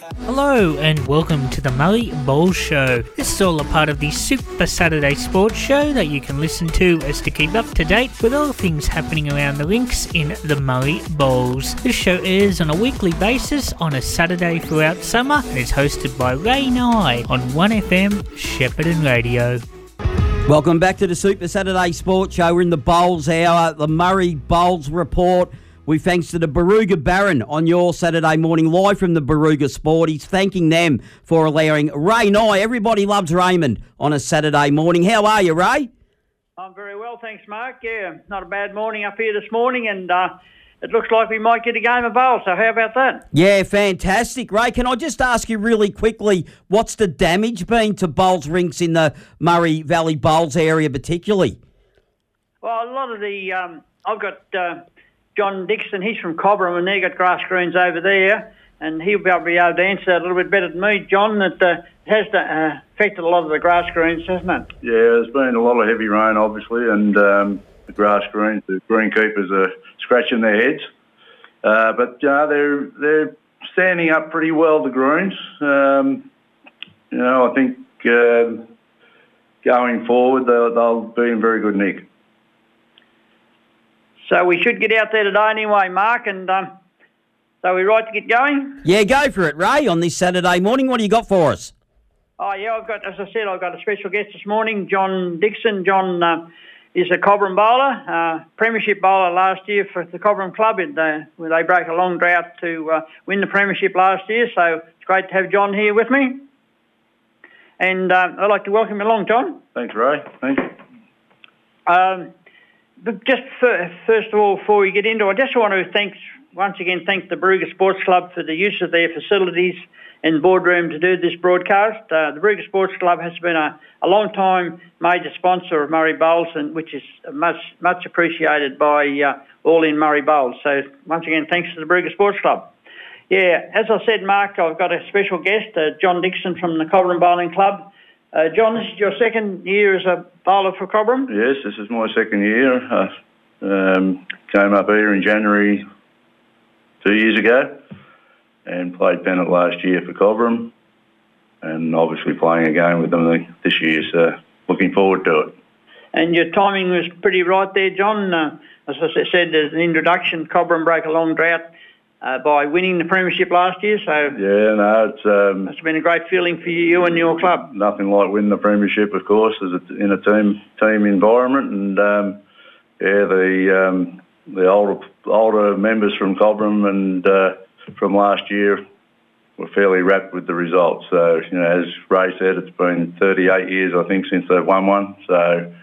Hello and welcome to the Murray Bowls Show. This is all a part of the Super Saturday Sports Show that you can listen to as to keep up to date with all things happening around the links in the Murray Bowls. This show airs on a weekly basis on a Saturday throughout summer and is hosted by Ray Nye on 1FM Shepherd and Radio. Welcome back to the Super Saturday Sports Show. We're in the Bowls Hour, the Murray Bowls Report. We thanks to the Barooga Baron on your Saturday morning, live from the Barooga Sport. He's thanking them for allowing Ray Nye. Everybody loves Raymond on a Saturday morning. How are you, Ray? I'm very well, thanks, Mark. Yeah, not a bad morning up here this morning, and uh, it looks like we might get a game of bowls. So how about that? Yeah, fantastic, Ray. Can I just ask you really quickly, what's the damage been to bowls rinks in the Murray Valley Bowls area, particularly? Well, a lot of the um, I've got. Uh, John Dixon, he's from Cobram, and they got grass greens over there, and he'll be able to answer that a little bit better than me, John. That uh, has uh, affected a lot of the grass greens, hasn't it? Yeah, there's been a lot of heavy rain, obviously, and um, the grass greens, the greenkeepers are scratching their heads. Uh, but they're they're standing up pretty well. The greens, um, you know, I think uh, going forward they'll, they'll be in very good nick. So we should get out there today anyway, Mark, and um, so we right to get going? Yeah, go for it, Ray, on this Saturday morning. What do you got for us? Oh, yeah, I've got, as I said, I've got a special guest this morning, John Dixon. John uh, is a Cobram bowler, uh, premiership bowler last year for the Cobram Club. It, uh, where they broke a long drought to uh, win the premiership last year, so it's great to have John here with me. And uh, I'd like to welcome you along, John. Thanks, Ray. Thanks. Um, but just first of all, before we get into it, I just want to thank once again thank the Barooga Sports Club for the use of their facilities and boardroom to do this broadcast. Uh, the Barooga Sports Club has been a, a long time major sponsor of Murray Bowls, and which is much much appreciated by uh, all in Murray Bowls. So once again, thanks to the Barooga Sports Club. Yeah, as I said, Mark, I've got a special guest, uh, John Dixon from the Cobram Bowling Club. Uh, John, this is your second year as a bowler for Cobram? Yes, this is my second year. I um, came up here in January two years ago and played pennant last year for Cobram and obviously playing again with them this year, so looking forward to it. And your timing was pretty right there, John. Uh, as I said, as an introduction, Cobram broke a long drought uh, by winning the premiership last year. So yeah, no, it's um, it's been a great feeling for you and your club. Nothing like winning the premiership, of course, as a, in a team team environment, and um, yeah, the um, the older older members from Cobram and uh, from last year were fairly wrapped with the results. So you know, as Ray said, it's been 38 years I think since they've won one. So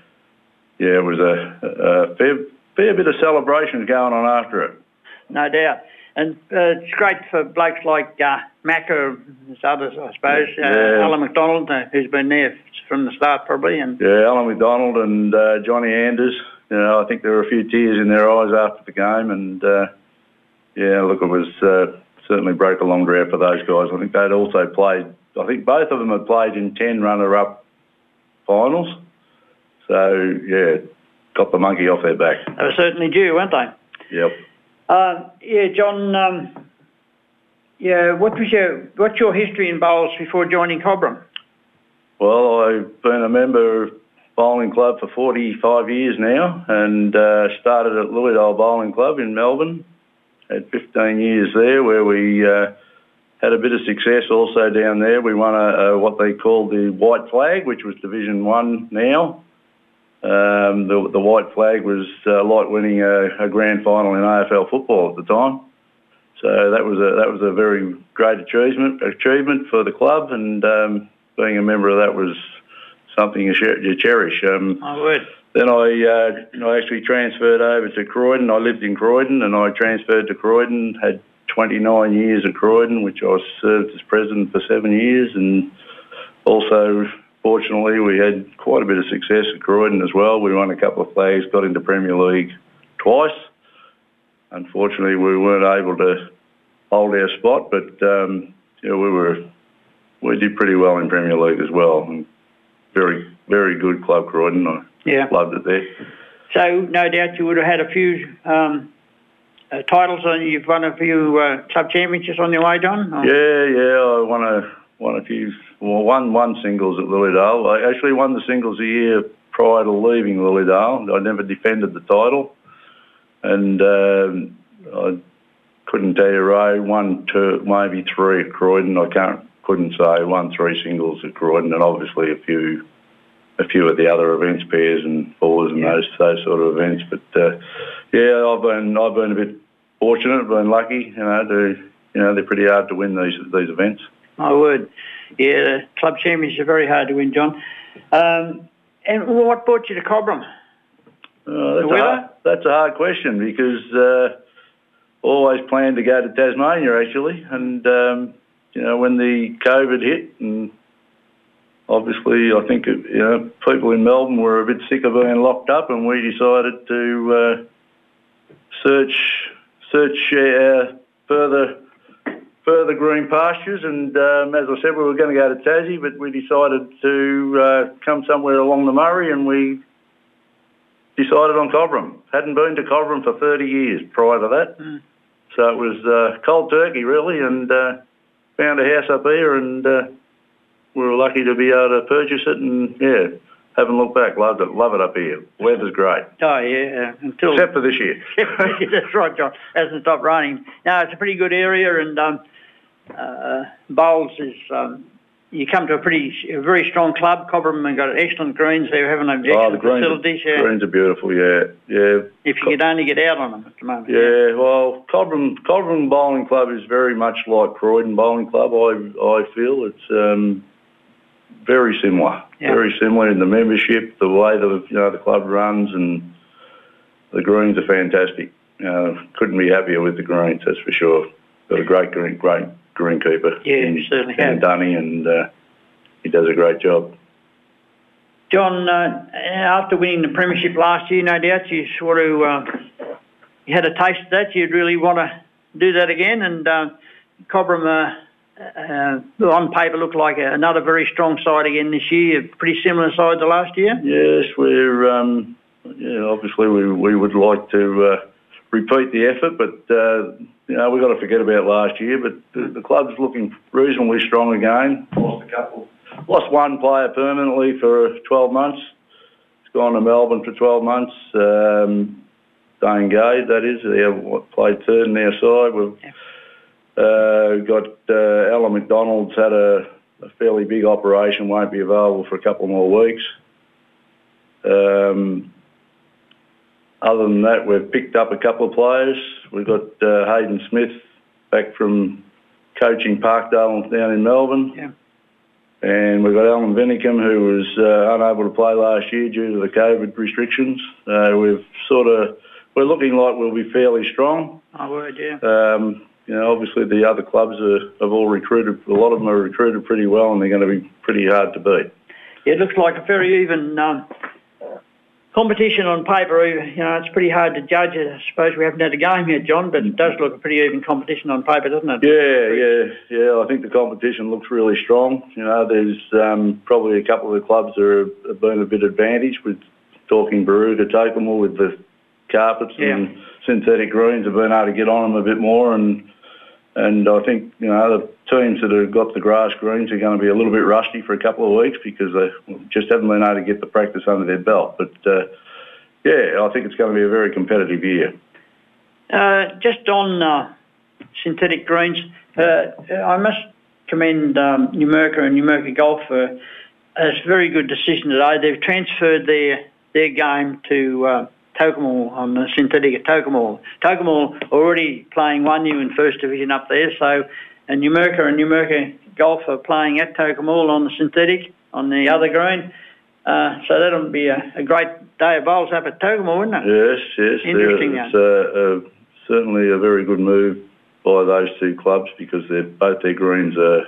yeah, it was a, a fair fair bit of celebration going on after it. No doubt. And uh, it's great for blokes like uh, Macca and others, I suppose. Uh, yeah. Alan McDonald, uh, who's been there from the start, probably. And yeah, Alan McDonald and uh, Johnny Anders. You know, I think there were a few tears in their eyes after the game, and uh, yeah, look, it was uh, certainly broke a long drought for those guys. I think they'd also played. I think both of them had played in ten runner-up finals. So yeah, got the monkey off their back. They were certainly due, weren't they? Yep. Uh, yeah, John. Um, yeah, what was your what's your history in bowls before joining Cobram? Well, I've been a member of bowling club for 45 years now, and uh, started at Lilydale Bowling Club in Melbourne. Had 15 years there, where we uh, had a bit of success also down there. We won what they called the White Flag, which was Division One now. Um, the, the white flag was uh, like winning a, a, grand final in AFL football at the time. So that was a that was a very great achievement achievement for the club, and um, being a member of that was something you, you cherish. Um, I would. Then I uh, I actually transferred over to Croydon. I lived in Croydon, and I transferred to Croydon. Had 29 years at Croydon, which I served as president for seven years, and also fortunately, we had quite a bit of success at Croydon as well. We won a couple of flags, got into Premier League twice. Unfortunately, we weren't able to hold our spot, but um, yeah, we were we did pretty well in Premier League as well. And very very good club, Croydon. I yeah. loved it there. So no doubt you would have had a few um, uh, titles. On you've won a few uh, club championships on your way, John. Or? Yeah, yeah. I won a won a few. Well, one one singles at Lilydale. I actually won the singles a year prior to leaving Lilydale. I never defended the title, and um, I couldn't tell you, Ray. One, two, maybe three at Croydon. I can't couldn't say. Won three singles at Croydon, and obviously a few a few of the other events, pairs and fours and Yeah. those those sort of events. But uh, yeah, I've been I've been a bit fortunate, been lucky. You know, to you know they're pretty hard to win these these events. My word. Yeah, the club championships are very hard to win, John. Um, and what brought you to Cobram? Uh, that's, The a hard, that's a hard question because uh, always planned to go to Tasmania actually, and um, you know when the COVID hit, and obviously I think it, you know people in Melbourne were a bit sick of being locked up, and we decided to uh, search search uh, further further green pastures. And um, as I said, we were going to go to Tassie, but we decided to uh, come somewhere along the Murray, and we decided on Cobram. Hadn't been to Cobram for 30 years prior to that. Mm. So it was uh, cold turkey, really, and uh, found a house up here, and uh, we were lucky to be able to purchase it, and yeah, haven't looked back. Loved it. Love it up here. Weather's great, Oh, yeah, uh, until... except for this year. That's right, John. Hasn't stopped raining. No, it's a pretty good area, and um, uh, Bowls is. Um, you come to a pretty, a very strong club. Cobram have got excellent greens. They're having oh, the greens, facilities. are, Yeah. greens are beautiful. Yeah, yeah. If you could only get out on them at the moment. Yeah, well, Cobram, Cobram Bowling Club is very much like Croydon Bowling Club. I I feel it's um, very similar, Yeah. very similar in the membership, the way the you know the club runs, and the greens are fantastic. Uh, couldn't be happier with the greens, that's for sure. Got a great green, great greenkeeper. Yeah, in, certainly in. Dunny, and uh, he does a great job. John, uh, after winning the premiership last year, no doubt you sort of uh, you had a taste of that. You'd really want to do that again, and uh, Cobram. Uh, uh, on paper, look like another very strong side again this year. Pretty similar side to last year. Yes, we're um, yeah. Obviously, we we would like to uh, repeat the effort, but uh, you know we've got to forget about last year. But the, the club's looking reasonably strong again. Lost a couple, lost one player permanently for 12 months. He's gone to Melbourne for 12 months. Um, Dane Gay, that is, they have played third in their side. We've uh, got uh, Alan McDonald's had a, a fairly big operation, won't be available for a couple more weeks. Um, other than that, we've picked up a couple of players. We've got uh, Hayden Smith back from coaching Parkdale down in Melbourne. Yeah. And we've got Alan Vinicum, who was uh, unable to play last year due to the COVID restrictions. Uh, we've sort of, we're looking like we'll be fairly strong. My word, yeah. Um, you know, obviously the other clubs are, have all recruited, a lot of them are recruited pretty well and they're going to be pretty hard to beat. It looks like a very even um, competition on paper. You know, it's pretty hard to judge. I suppose we haven't had a game yet, John, but it does look a pretty even competition on paper, doesn't it? Yeah, yeah, yeah. I think the competition looks really strong. You know, there's um, probably a couple of the clubs that have been a bit advantaged with talking Barooga, Tocumwal with the carpets and synthetic greens have been able to get on them a bit more and and I think, you know, the teams that have got the grass greens are going to be a little bit rusty for a couple of weeks because they just haven't been able to get the practice under their belt. But, uh, yeah, I think it's going to be a very competitive year. Uh, just on uh, synthetic greens, uh, I must commend um, Numurkah and Numurkah Golf for a very good decision today. They've transferred their their game to Tocumwal on the synthetic at Tocumwal. Tocumwal already playing Wunghnu in first division up there, so and Numurkah and Numurkah Golf are playing at Tocumwal on the synthetic on the other green. Uh, so that'll be a, a great day of bowls up at Tocumwal, wouldn't it? Yes, yes. Interesting, It's uh, uh, certainly a very good move by those two clubs because they're, both their greens are,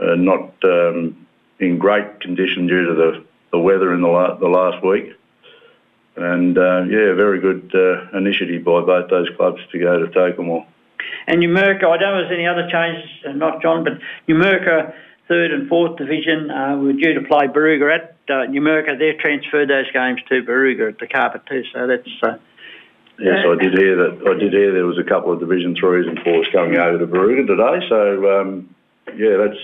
are not um, in great condition due to the, the weather in the, la- the last week. And uh, yeah, very good uh, initiative by both those clubs to go to Tocumwal. And Numurkah, I don't know if there's any other changes, uh, not John, but Numurkah, third and fourth division, uh, were due to play Barooga at uh, Numurkah. They've transferred those games to Barooga at the carpet too, so that's uh, yes, I did hear that. I did hear there was a couple of Division threes and fours coming over to Barooga today. So um, yeah, that's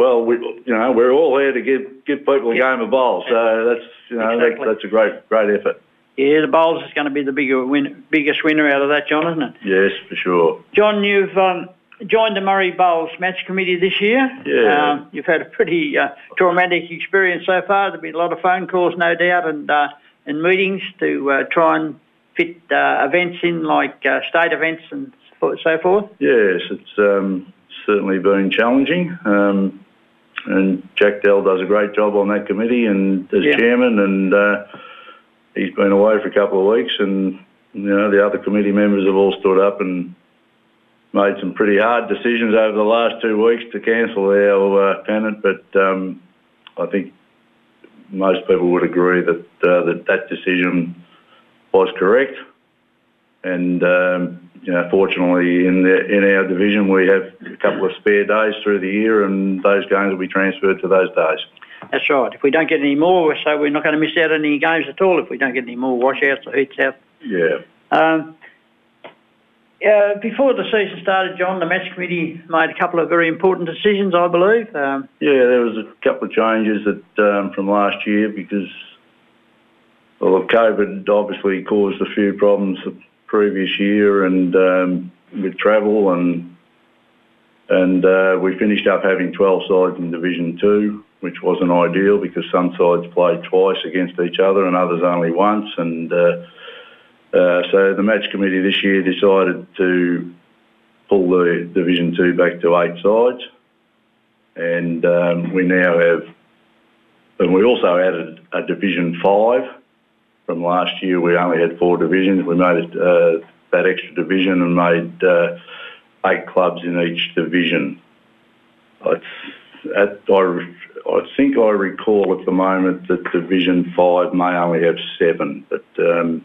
well, we you know we're all here to give give people a game of bowls. So that's you know Exactly. that, that's a great great effort. Yeah, the bowls is going to be the bigger win, biggest winner out of that, John, isn't it? Yes, for sure. John, you've um, joined the Murray Bowls match committee this year. Yeah. Um, you've had a pretty uh, traumatic experience so far. There've been a lot of phone calls, no doubt, and uh, and meetings to uh, try and fit uh, events in, like uh, state events and so so forth. Yes, it's um, certainly been challenging. Um, and Jack Dell does a great job on that committee and as Yeah. chairman and uh, he's been away for a couple of weeks and you know the other committee members have all stood up and made some pretty hard decisions over the last two weeks to cancel our uh, pennant but um, I think most people would agree that uh, that, that decision was correct and um, you know, fortunately in the, in our division we have a couple of spare days through the year, and those games will be transferred to those days. That's right. If we don't get any more, so we're not going to miss out on any games at all if we don't get any more washouts or heats out. Yeah, Um, uh, before the season started, John, the match committee made a couple of very important decisions, I believe. Um, yeah. There was a couple of changes that um, from last year because well, COVID obviously caused a few problems previous year, and um, with travel and and uh, we finished up having 12 sides in Division Two, which wasn't ideal because some sides played twice against each other and others only once. And uh, uh, so the match committee this year decided to pull the Division Two back to eight sides, and um, we now have, and we also added a Division Five. From last year, we only had four divisions. We made it, uh, that extra division and made uh, eight clubs in each division. It's, at, I, I think I recall at the moment that Division 5 may only have seven. But um,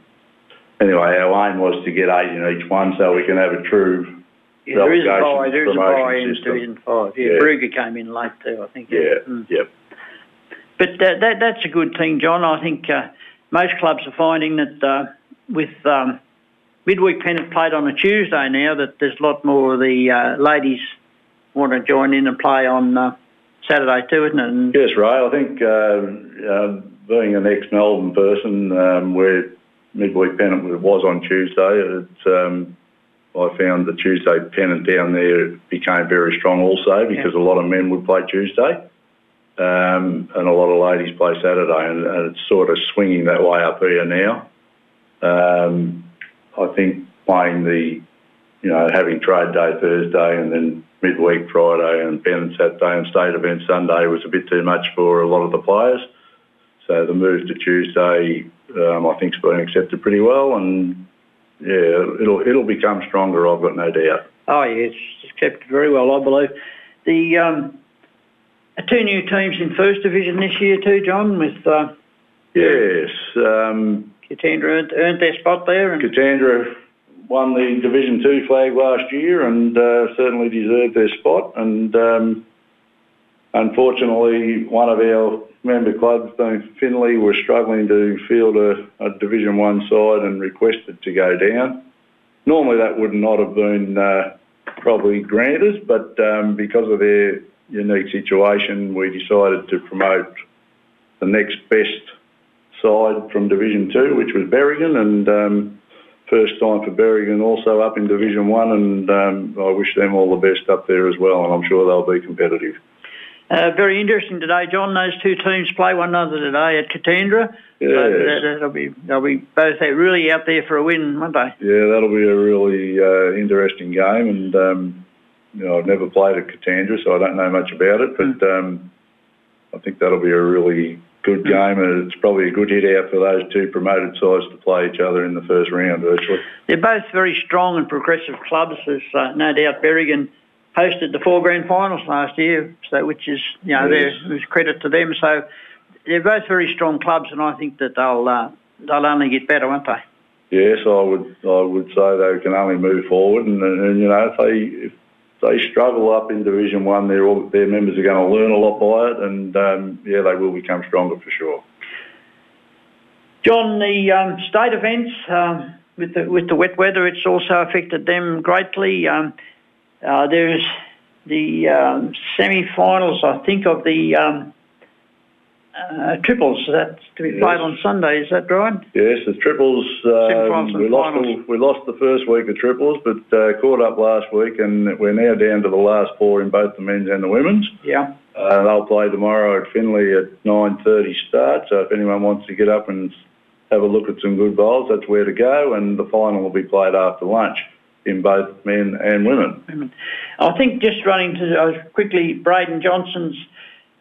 anyway, our aim was to get eight in each one so we can have a true yeah, there is a buy. There is a buy in. Division Five. Yeah, Yeah. Barooga came in late too, I think. Yeah, Mm. yep. But uh, that that's a good thing, John. I think uh, most clubs are finding that uh, with um, midweek pennant played on a Tuesday now, that there's a lot more of the uh, ladies want to join in and play on uh, Saturday too, isn't it? And, Yes, Ray. I think uh, uh, being an ex-Melbourne person, um, where midweek pennant was on Tuesday, it, um, I found the Tuesday pennant down there became very strong also because a lot of men would play Tuesday. Um, and a lot of ladies play Saturday, and, and it's sort of swinging that way up here now. Um, I think playing the, you know, having trade day Thursday and then midweek Friday and pennant Saturday and state event Sunday was a bit too much for a lot of the players. So the move to Tuesday, um, I think, has been accepted pretty well, and yeah, it'll it'll become stronger. I've got no doubt. oh it's kept very well, I believe. The um, two new teams in First Division this year too, John, with uh, Yes, um, Katandra earned, earned their spot there, and Katandra won the Division Two flag last year and uh, certainly deserved their spot. And um, unfortunately, one of our member clubs, Finley, were struggling to field a, a Division One side and requested to go down. Normally, that would not have been uh, probably granted, but um, because of their unique situation, we decided to promote the next best side from Division Two, which was Berrigan, and um, first time for Berrigan also up in Division One, and um, I wish them all the best up there as well, and I'm sure they'll be competitive. Uh, very interesting today, John. Those two teams play one another today at Katandra. So Yes. that, will be they'll be both out- really out there for a win, won't they? Yeah, that'll be a really uh, interesting game, and um, you know I've never played at Katandra, so I don't know much about it, but um, I think that'll be a really good game, and it's probably a good hit out for those two promoted sides to play each other in the first round, virtually. They're both very strong and progressive clubs. There's uh, no doubt Berrigan hosted the four grand finals last year, so which is you know Yes. there's credit to them. So they're both very strong clubs, and I think that they'll uh, they'll only get better, won't they? Yes, I would. I would say they can only move forward, and, and you know if they if they struggle up in Division One, their their members are going to learn a lot by it, and um, yeah, they will become stronger for sure. John, the um, state events um, with the with the wet weather, it's also affected them greatly. Um, uh, there's the um, semi-finals, I think, of the um, uh, triples. That's to be played Yes. on Sunday. Is that right? Yes, the triples. Um, we lost. The, we lost the first week of triples, but uh, caught up last week, and we're now down to the last four in both the men's and the women's. Yeah. Uh, they'll play tomorrow at Finley at 9.30 start, so if anyone wants to get up and have a look at some good bowls, that's where to go, and the final will be played after lunch in both men and women. I think just running to uh, quickly, Braden Johnson's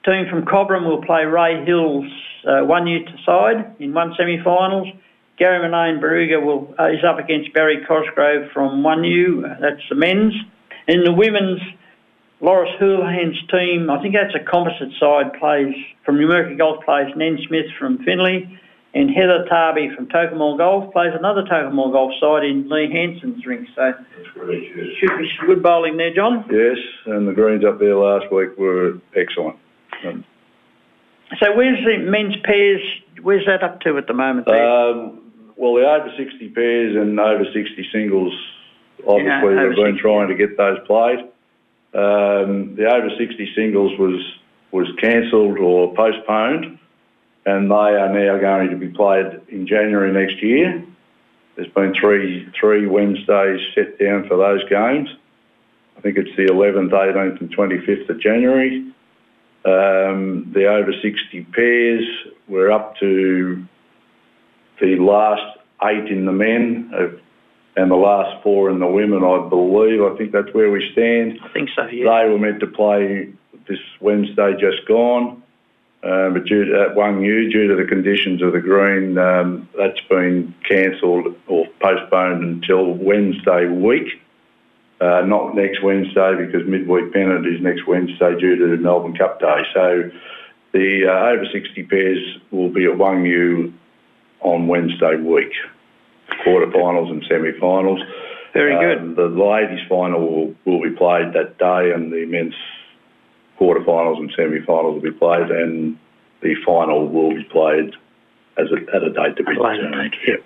team from Cobram will play Ray Hill's uh, Wunghnu side in one semi-finals. Gary Manane Barooga will uh, is up against Barry Cosgrove from Wunghnu. That's the men's. In the women's, Loris Houlihan's team, I think that's a composite side, plays from Numurkah Golf plays Nen Smith from Finley, and Heather Tarby from Tocumwal Golf plays another Tocumwal Golf side in Lee Hanson's rink. So should be good bowling there, John. Yes, and the greens up there last week were excellent. So where's the men's pairs? Where's that up to at the moment? Um, well, the over 60 pairs and over 60 singles, obviously, Yeah, we've been 60, trying to get those played. Um, the over 60 singles was, was cancelled or postponed, and they are now going to be played in January next year. There's been three, three Wednesdays set down for those games. I think it's the 11th, 18th and 25th of January. Um, the over 60 pairs, we're up to the last eight in the men and the last four in the women, I believe. I think that's where we stand. I think so. Yeah. They were meant to play this Wednesday, just gone, uh, but due to, at Wunghnu, due to the conditions of the green, um, that's been cancelled or postponed until Wednesday week. Uh, not next Wednesday because midweek pennant is next Wednesday due to Melbourne Cup Day. So the uh, over 60 pairs will be at Wunghnu on Wednesday week, quarterfinals and semi-finals. Very good. Um, the ladies' final will, will be played that day, and the men's quarterfinals and semi-finals will be played, and the final will be played as a, at a date to be Later determined. date,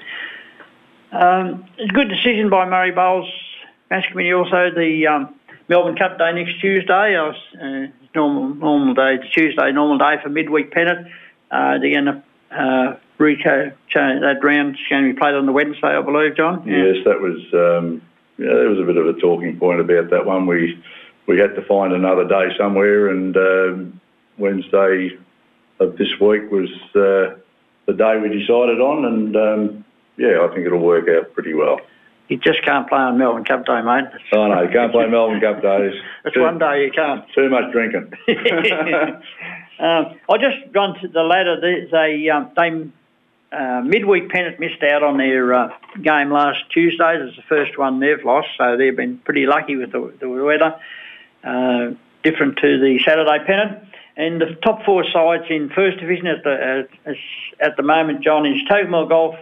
Um, good decision by Murray Bowls Match Committee. Also, the um, Melbourne Cup Day next Tuesday. I was, uh, normal normal day, Tuesday, normal day for midweek pennant. Uh, they're going to uh, that round's going to be played on the Wednesday, I believe, John. Yes, that was. Um, yeah, there was a bit of a talking point about that one. We we had to find another day somewhere, and um, Wednesday of this week was uh, the day we decided on, and um, yeah, I think it'll work out pretty well. You just can't play on Melbourne Cup Day, mate. Oh no, you can't play Melbourne Cup days. it's Too- one day you can't. Too much drinking. um, I just run to the ladder. A um, they uh, midweek pennant missed out on their uh, game last Tuesday. It's the first one they've lost, so they've been pretty lucky with the, the weather. Uh, different to the Saturday pennant. And the top four sides in first division at the uh, at the moment, John, is Tocumwal Golf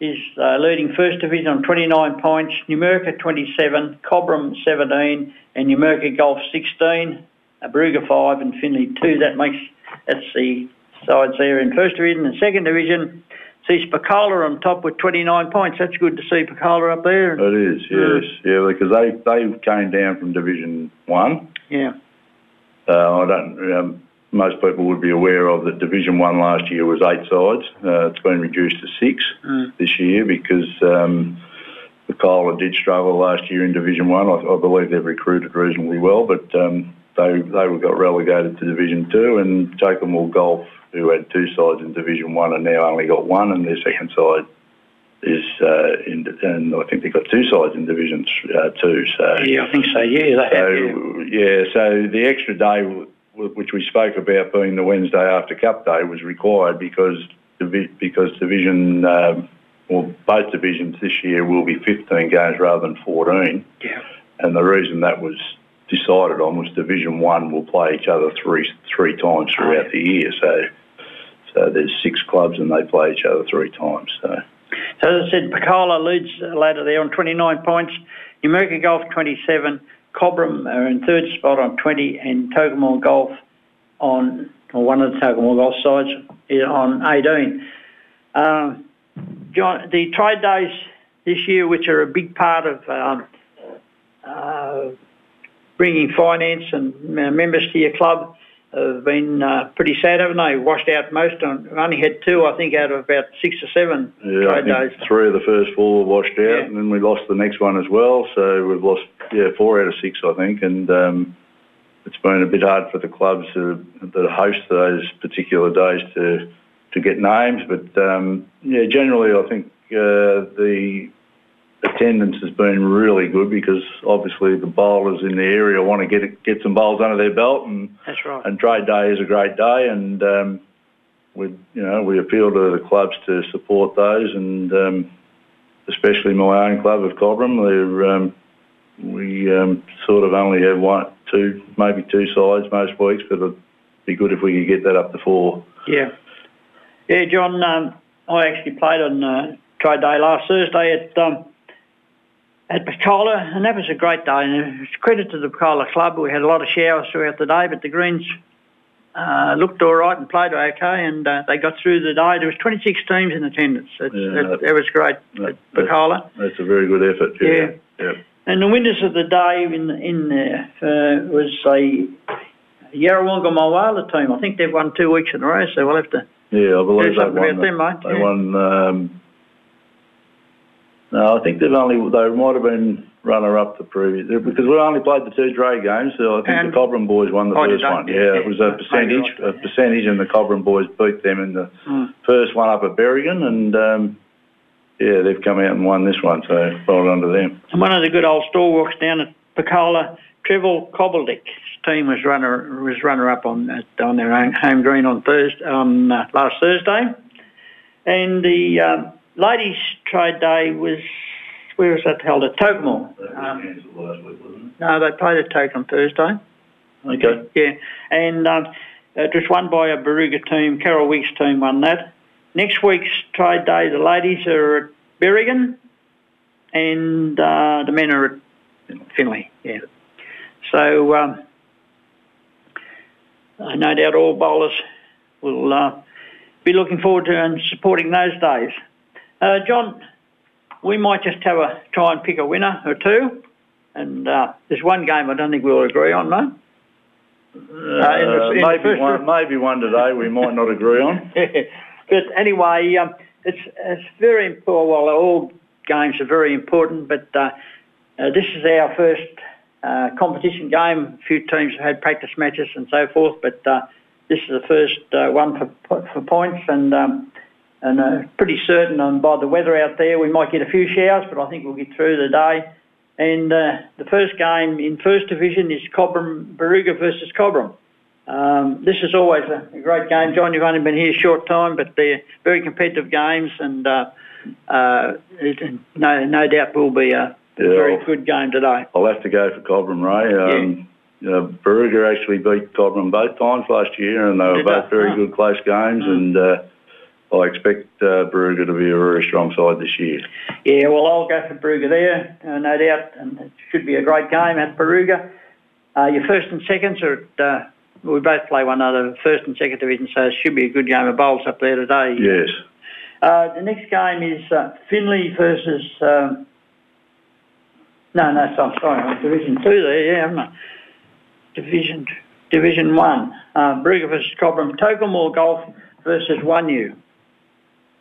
is uh, leading first division on 29 points, Numurkah 27, Cobram 17, and Numurkah Golf 16, Barooga 5 and Finley 2. That makes, that's the sides there in first division. And second division sees Picola on top with 29 points. That's good to see Picola up there. It is, yes, yeah, because they they came down from Division One. Yeah. Uh, I don't. Um, most people would be aware of that Division One last year was eight sides. Uh, it's been reduced to six Mm. this year because um, the Cola did struggle last year in Division One. I, I believe they've recruited reasonably well, but um, they they were got relegated to Division Two, and Tocumwal Golf, who had two sides in Division One, and now only got one, and their second side is uh, in, and I think they've got two sides in Division uh, Two. So Yeah, I think so. Yeah, they have. Yeah. so, yeah, so the extra day, which we spoke about being the Wednesday after Cup Day, was required because because division, um, well, both divisions this year will be 15 games rather than 14. Yeah. And the reason that was decided on was Division One will play each other three three times throughout Oh, the year. So so there's six clubs and they play each other three times. So So as I said, Picola leads the ladder there on 29 points. Numurkah Golf 27. Cobram are in third spot on 20 and Tocumwal Golf on, or one of the Tocumwal Golf sides is on 18. Um, John, the trade days this year, which are a big part of um, uh, bringing finance and uh, members to your club, have been uh, pretty sad, haven't they? Washed out most. On, only had two, I think, out of about six or seven Yeah, trade days. three of the first four were washed out, Yeah. and then we lost the next one as well. So we've lost yeah four out of six, I think, and um, it's been a bit hard for the clubs to, that host those particular days to to get names. But um, yeah, generally, I think uh, the attendance has been really good because obviously the bowlers in the area want to get get some bowls under their belt and That's right. and trade day is a great day, and um, we, you know, we appeal to the clubs to support those, and um, especially my own club of Cobram, they're, um, we um, sort of only have one, two, maybe two sides most weeks, but it'd be good if we could get that up to four. Yeah. Yeah, John, um, I actually played on uh, trade day last Thursday at um, at Picola, and that was a great day. And it's credit to the Picola club. We had a lot of showers throughout the day, but the Greens uh, looked all right and played okay, and uh, they got through the day. There was 26 teams in attendance. It's, Yeah, it, it was great that- at Picola. That's a very good effort. Yeah. yeah. And the winners of the day in in there uh, was a Yarrawonga Mulwala team. I think they've won two weeks in a row, so we'll have to Yeah, I believe Do they something won. about them, mate, They yeah. won. Um, no, I think they've only they might have been runner up the previous because we only played the two Dre games. So I think And- the Cobram boys won the Oh, first one. Yeah, it was a percentage, a percentage, and the Cobram boys beat them in the Mm. first one up at Berrigan, and um, yeah, they've come out and won this one. So well done to them. And one of the good old stalwarts down at Picola, Trevor Kobaldick's team was runner was runner up on on their own home green on Thursday on uh, last Thursday, and the um, ladies' trade day was where was that held at Tocumwal. Um, no, they played at on Thursday. Okay. Yeah, and um, it was won by a Barooga team. Carol Weeks' team won that. Next week's trade day, the ladies are at Berrigan, and uh, the men are at Finley. Yeah. So um, uh, no doubt all bowlers will uh, be looking forward to and supporting those days. Uh, John, we might just have a try and pick a winner or two. And uh, there's one game I don't think we'll agree on, mate. Uh, in the- in maybe one, maybe one today we might not agree on. but anyway, um, it's it's very important. Well, all games are very important, but uh, uh, this is our first uh, competition game. A few teams have had practice matches and so forth, but uh, this is the first uh, one for for points, and um, and uh, pretty certain on by the weather out there, we might get a few showers, but I think we'll get through the day. And uh, the first game in First Division is Cobram Barooga versus Cobram. Um, this is always a, a great game, John. You've only been here a short time, but they're very competitive games, and uh, uh, it, no, no doubt will be a, a Yeah. very good game today. I'll have to go for Cobram, Ray. Um, you know, Barooga actually beat Cobram both times last year, and they were Did both very Oh. good close games. And uh, I expect uh, to be a very strong side this year. Yeah, well, I'll go for Barooga there, uh, no doubt, and it should be a great game at Barooga. Uh, your first and seconds are at, uh, we both play one another, first and second division, so it should be a good game of bowls up there today. Yes. Uh, the next game is uh, Finley versus. Um, no, no, so I'm sorry, I'm Division Two there, yeah, haven't I? Division Division One. Uh, Barooga versus Cobram. Tocumwal Golf versus Wunghnu.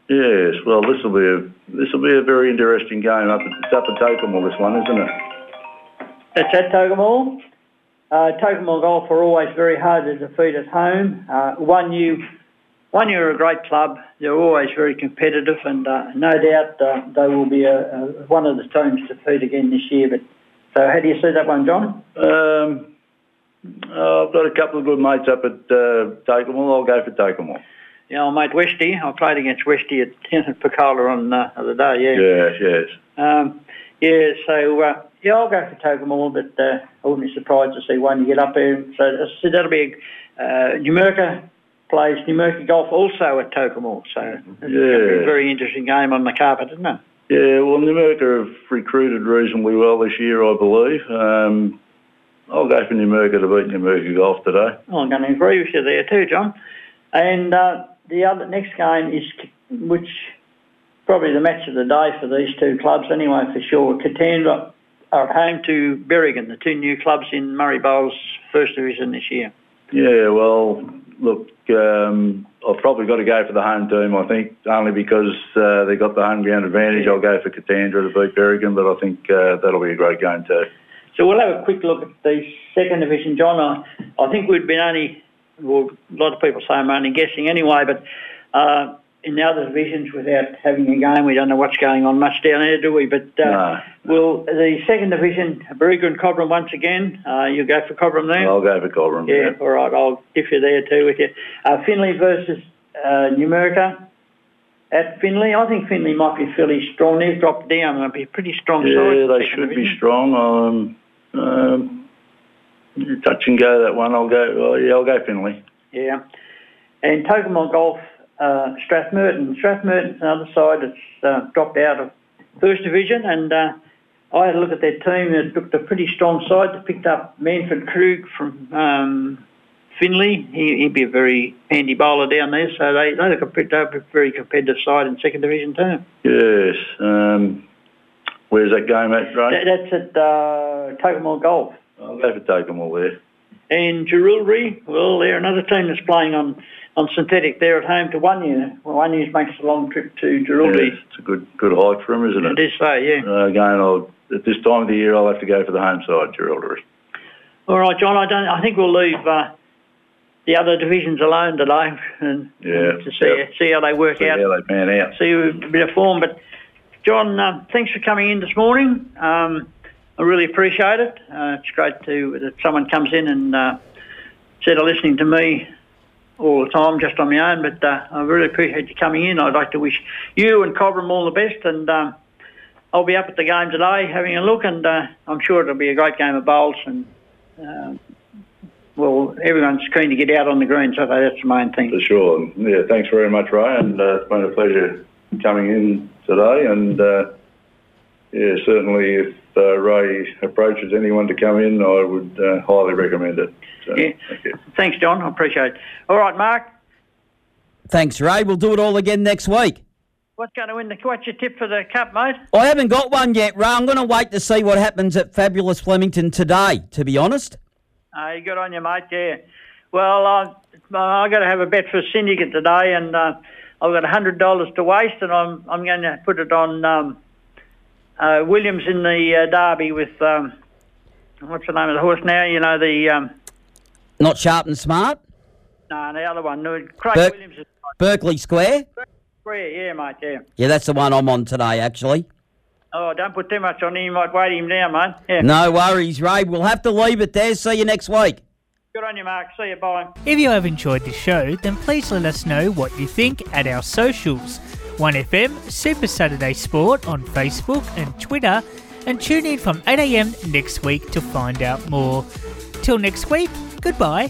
Yes. Well, this will be a this will be a very interesting game up at it's up at Tocumwal, this one, isn't it? That's at Tocumwal. Uh, Golf are always very hard to defeat at home. Uh, Wunghnu. One are a great club. They're always very competitive, and uh, no doubt uh, they will be a, a, one of the teams to defeat again this year. But so, how do you see that one, John? Um, I've got a couple of good mates up at uh. I'll go for Tocumwal. Yeah, old mate Westy. I played against Westy at, at Picola on uh, the other day. Yeah. Yes, yes. Um, yeah. So uh, yeah, I'll go for Tocumwal, but uh, I wouldn't be surprised to see one get up there. So, I said, that'll be uh, Numurkah plays Numurkah Golf also at Tocumwal. So be a Yeah. very interesting game on the carpet, isn't it? Yeah, well, Numurkah have recruited reasonably well this year, I believe. Um, I'll go for Numurkah to beat Numurkah Golf today. Well, I'm going to agree with you there too, John. And uh, the other next game is which probably the match of the day for these two clubs anyway, for sure. Katandra are at home to Berrigan, the two new clubs in Murray Bowls First Division this year. Yeah, well, look, um, I've probably got to go for the home team, I think, only because uh, they got the home ground advantage. I'll go for Katandra to beat Berrigan, but I think uh, that'll be a great game too. So we'll have a quick look at the second division, John. I, I think we've been only, well, a lot of people say I'm only guessing anyway, but uh, in the other divisions without having a game. We don't know what's going on much down there, do we? But uh, No. well, the second division, Barooga and Cobram once again. Uh, you go for Cobram there. I'll go for Cobram. yeah, all right. I'll give you there too with you. Uh, Finley versus uh, Numurkah at Finley. I think Finley might be fairly strong. They've dropped down. They'll be a pretty strong side. Yeah, they should be strong. Um, um, touch and go that one. I'll go. Well, yeah, I'll go Finley. Yeah. And Tocumwal Golf, uh, Strathmerton. Strathmerton's another side that's uh, dropped out of First Division, and uh, I had a look at their team. It looked a pretty strong side. They picked up Manfred Krug from um, Finley. He, he'd be a very handy bowler down there, so they, they look a, very competitive side in Second Division too. Yes. Um, where's that game at, That, that's at uh, Tocumwal Golf. I'll go for Tocumwal there. And Jerilderie, well, they're another team that's playing on, on synthetic. They're at home to Wunghnu. Well, Wunghnu makes a long trip to Jerilderie. Yes, it's a good good hike for them, isn't It it? is so, yeah. Uh, again, I'll, at this time of the year, I'll have to go for the home side, Jerilderie. All right, John. I don't. I think we'll leave uh, the other divisions alone today, and Yeah, to see yeah. see how they work out. See out, how they pan out. see a bit of form. But John, uh, thanks for coming in this morning. Um, I really appreciate it. Uh, it's great to that someone comes in and uh, instead of listening to me all the time just on my own. But uh, I really appreciate you coming in. I'd like to wish you and Cobram all the best, and um, I'll be up at the game today having a look, and uh, I'm sure it'll be a great game of bowls and. Uh, well, everyone's keen to get out on the green, so that's the main thing. For sure. Yeah, thanks very much, Ray, and uh, it's been a pleasure coming in today. And uh, yeah, certainly if uh, Ray approaches anyone to come in, I would uh, highly recommend it. So, Yeah. thank. Thanks, John. I appreciate it. All right, Mark. Thanks, Ray. We'll do it all again next week. What's going to win the? What's your tip for the cup, mate? I haven't got one yet, Ray. I'm going to wait to see what happens at Fabulous Flemington today, to be honest. Uh, you good on you, mate. Yeah. Well, uh, I got to have a bet for syndicate today, and uh, I've got hundred dollars to waste, and I'm I'm going to put it on um, uh, Williams in the uh, Derby with um, what's the name of the horse now? You know the um, Not sharp and smart. no, the other one. no, Craig Bur- Williams is Berkeley Square. yeah, yeah, mate. Yeah. Yeah, that's the one I'm on today, actually. Oh, don't put too much on him. You might weight him down, mate. Yeah. No worries, Ray. We'll have to leave it there. See you next week. Good on you, Mark. See you. Bye. If you have enjoyed the show, then please let us know what you think at our socials 1FM Super Saturday Sport on Facebook and Twitter, and tune in from 8am next week to find out more. Till next week, goodbye.